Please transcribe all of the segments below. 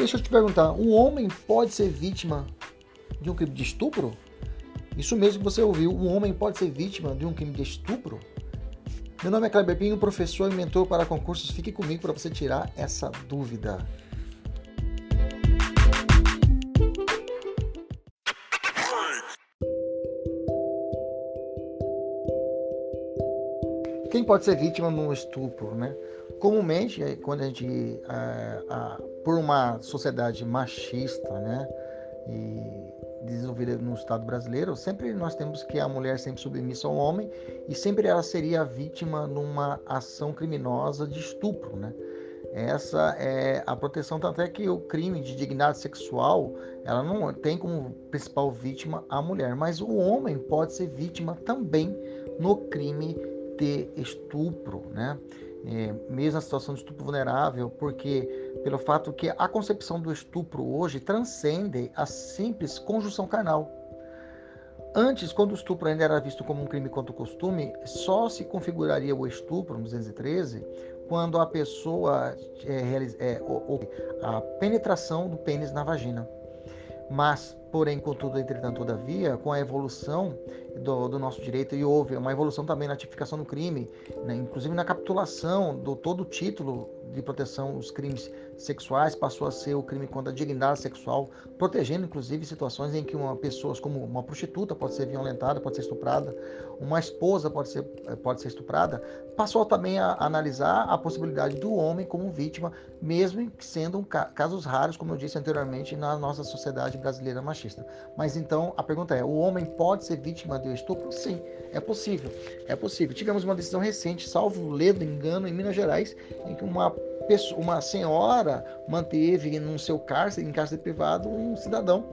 Deixa eu te perguntar, um homem pode ser vítima de um crime de estupro? Isso mesmo que você ouviu, um homem pode ser vítima de um crime de estupro? Meu nome é Kleber Pinho, professor e mentor para concursos. Fique comigo para você tirar essa dúvida. Quem pode ser vítima de um estupro, né? Comumente, quando a gente, a, a, por uma sociedade machista, né, e desenvolvida no Estado brasileiro, sempre nós temos que a mulher sempre submissa ao homem e sempre ela seria vítima numa ação criminosa de estupro, né? Essa é a proteção, tanto é que o crime de dignidade sexual, ela não tem como principal vítima a mulher, mas o homem pode ser vítima também no crime de estupro, né? É, mesmo a situação de estupro vulnerável, porque pelo fato que a concepção do estupro hoje transcende a simples conjunção carnal. Antes, quando o estupro ainda era visto como um crime contra o costume, só se configuraria o estupro, no 213, quando a pessoa é, é, a penetração do pênis na vagina. Mas, porém, contudo, entretanto, todavia, com a evolução do, do, nosso direito, e houve uma evolução também na tipificação do crime, né, inclusive na capitulação do todo o título de proteção dos crimes sexuais, passou a ser o crime contra a dignidade sexual, protegendo inclusive situações em que uma pessoa, como uma prostituta, pode ser violentada, pode ser estuprada, uma esposa pode ser, pode ser estuprada, passou também a analisar a possibilidade do homem como vítima, mesmo sendo casos raros, como eu disse anteriormente, na nossa sociedade brasileira machista. Mas então a pergunta é: o homem pode ser vítima de estupro? Sim, é possível. É possível. Tivemos uma decisão recente, salvo ledo engano, em Minas Gerais, em que uma pessoa, uma senhora manteve no seu cárcere, em cárcere privado, um cidadão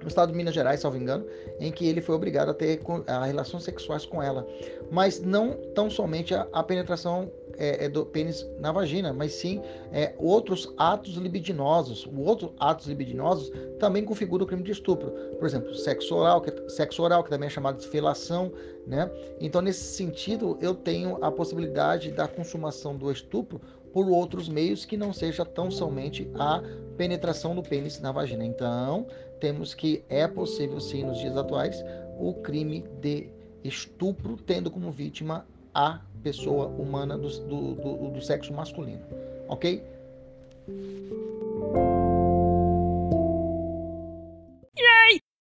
no estado de Minas Gerais, salvo engano, em que ele foi obrigado a ter a relações sexuais com ela. Mas não tão somente a, a penetração é, é do pênis na vagina, mas sim é, outros atos libidinosos. O outro atos libidinosos também configura o crime de estupro. Por exemplo, sexo oral, que, sexo oral, que também é chamado de felação, né? Então, nesse sentido, eu tenho a possibilidade da consumação do estupro por outros meios que não seja tão somente a penetração do pênis na vagina. Então, temos que é possível sim nos dias atuais o crime de estupro tendo como vítima a pessoa humana do, do, do, do sexo masculino. Ok?